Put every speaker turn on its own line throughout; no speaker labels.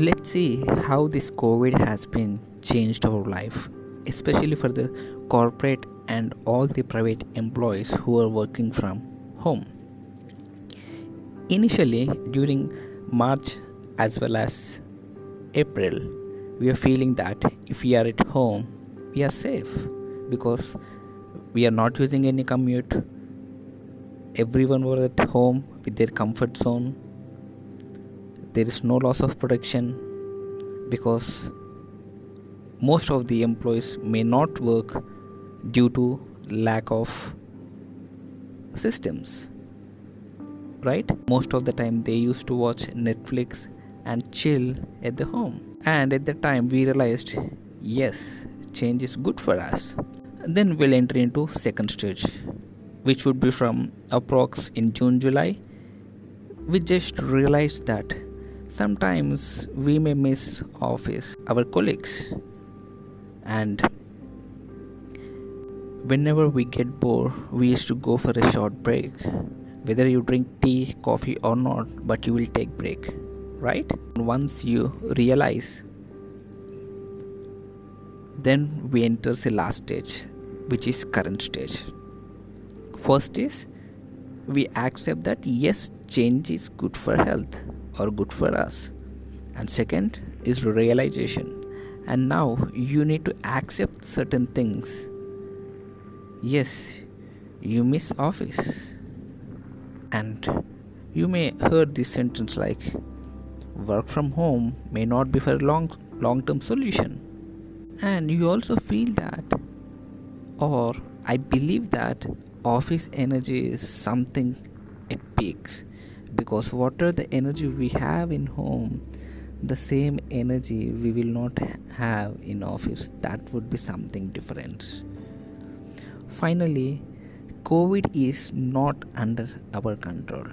let's see how this covid has been changed our life especially for the corporate and all the private employees who are working from home. Initially during march as well as april we are feeling that if we are at home we are safe because we are not using any commute. Everyone was at home with their comfort zone there is no loss of production because most of the employees may not work due to lack of systems right? Most of the time they used to watch netflix and chill at the home. And at the time we realized yes change is good for us. Then we'll enter into second stage which would be from approx in June July. We just realized that sometimes we may miss office our colleagues and whenever we get bored we used to go for a short break. Whether you drink tea coffee or not but you will take break right? Once you realize then we enter the last stage which is current stage. First is we accept that yes change is good for health or good for us. And second is realization. And now you need to accept certain things. Yes you miss office. And you may heard this sentence like work from home may not be for long long term solution. And you also feel that. Or I believe that office energy is something it peaks because whatever the energy we have in home the same energy we will not have in office that would be something different finally covid is not under our control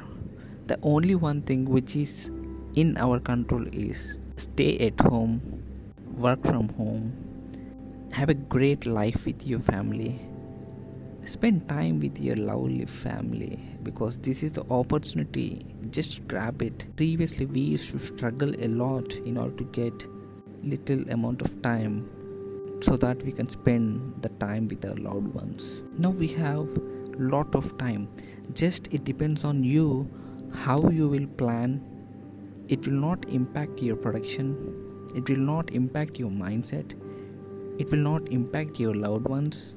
the only one thing which is in our control is stay at home work from home have a great life with your family. Spend time with your lovely family because this is the opportunity. Just grab it. Previously, we used to struggle a lot in order to get little amount of time so that we can spend the time with our loved ones. Now we have lot of time. Just it depends on you how you will plan. It will not impact your production. It will not impact your mindset it will not impact your loved ones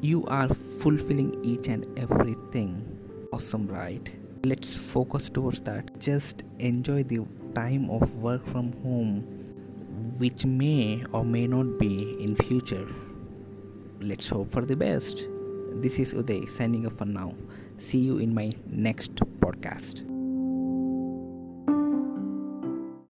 you are fulfilling each and everything awesome right let's focus towards that. Just enjoy the time of work from home which may or may not be in future. Let's hope for the best. This is uday signing off for now. See you in my next podcast